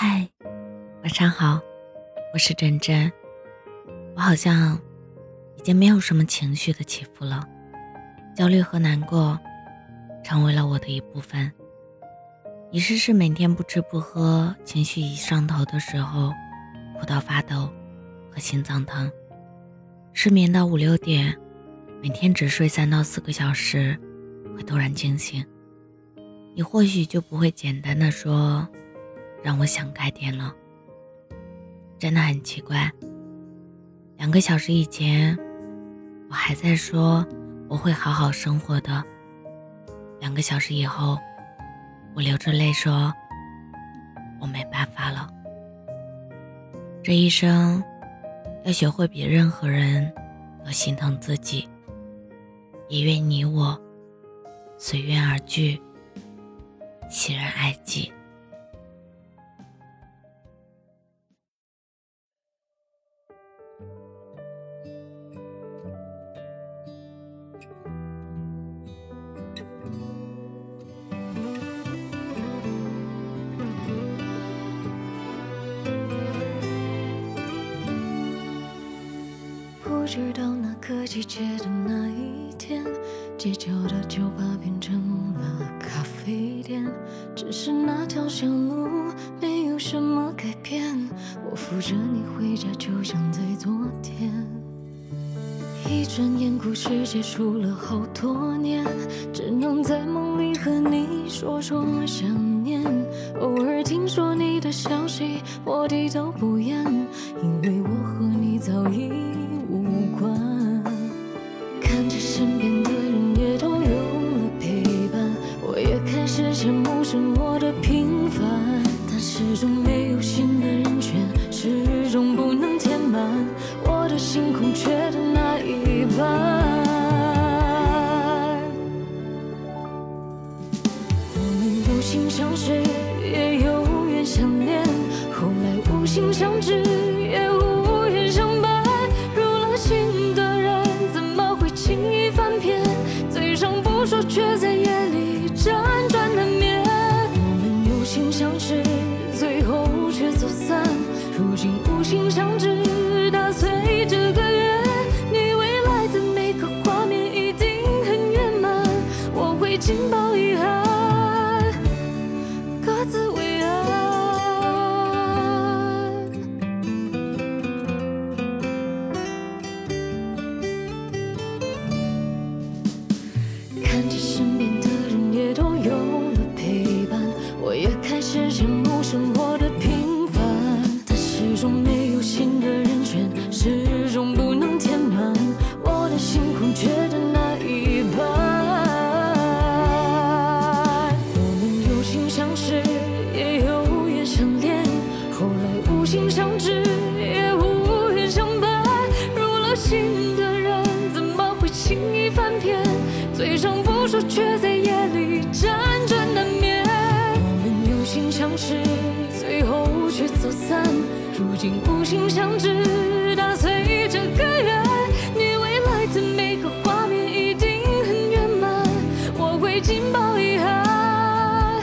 嗨，晚上好，我是真真。我好像已经没有什么情绪的起伏了，焦虑和难过成为了我的一部分。一试试每天不吃不喝，情绪一上头的时候，哭到发抖和心脏疼，失眠到五六点，每天只睡三到四个小时，会突然惊醒。你或许就不会简单的说。让我想开点了，真的很奇怪。两个小时以前，我还在说我会好好生活的；两个小时以后，我流着泪说我没办法了。这一生，要学会比任何人都心疼自己，也愿你我随缘而聚，喜人爱己。知道那个季节的那一天，街角的酒吧变成了咖啡店。只是那条小路没有什么改变，我扶着你回家，就像在昨天。转眼，故事结束了好多年，只能在梦里和你说说想念。偶尔听说你的消息，我低头不言，因为我和你早已。无关，看着身边的人也都有了陪伴，我也开始羡慕生活的平凡。但始终没有新的人选，始终不心相知，也无言相伴。入了心相知。却在夜里辗转难眠。我们有心相识，最后却走散。如今无心相知，打碎这个圆。你未来的每个画面一定很圆满，我会紧抱遗憾，各自为。看着身竟无心相知，打碎这个缘。你未来的每个画面一定很圆满，我会紧抱遗憾，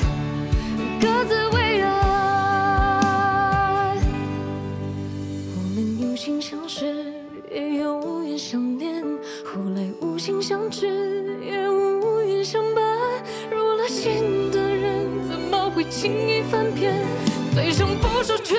各自为安。我们有心相识，也有缘相恋，后来无心相知。也无缘相伴，入了心的人，怎么会轻易翻篇？嘴上不说，却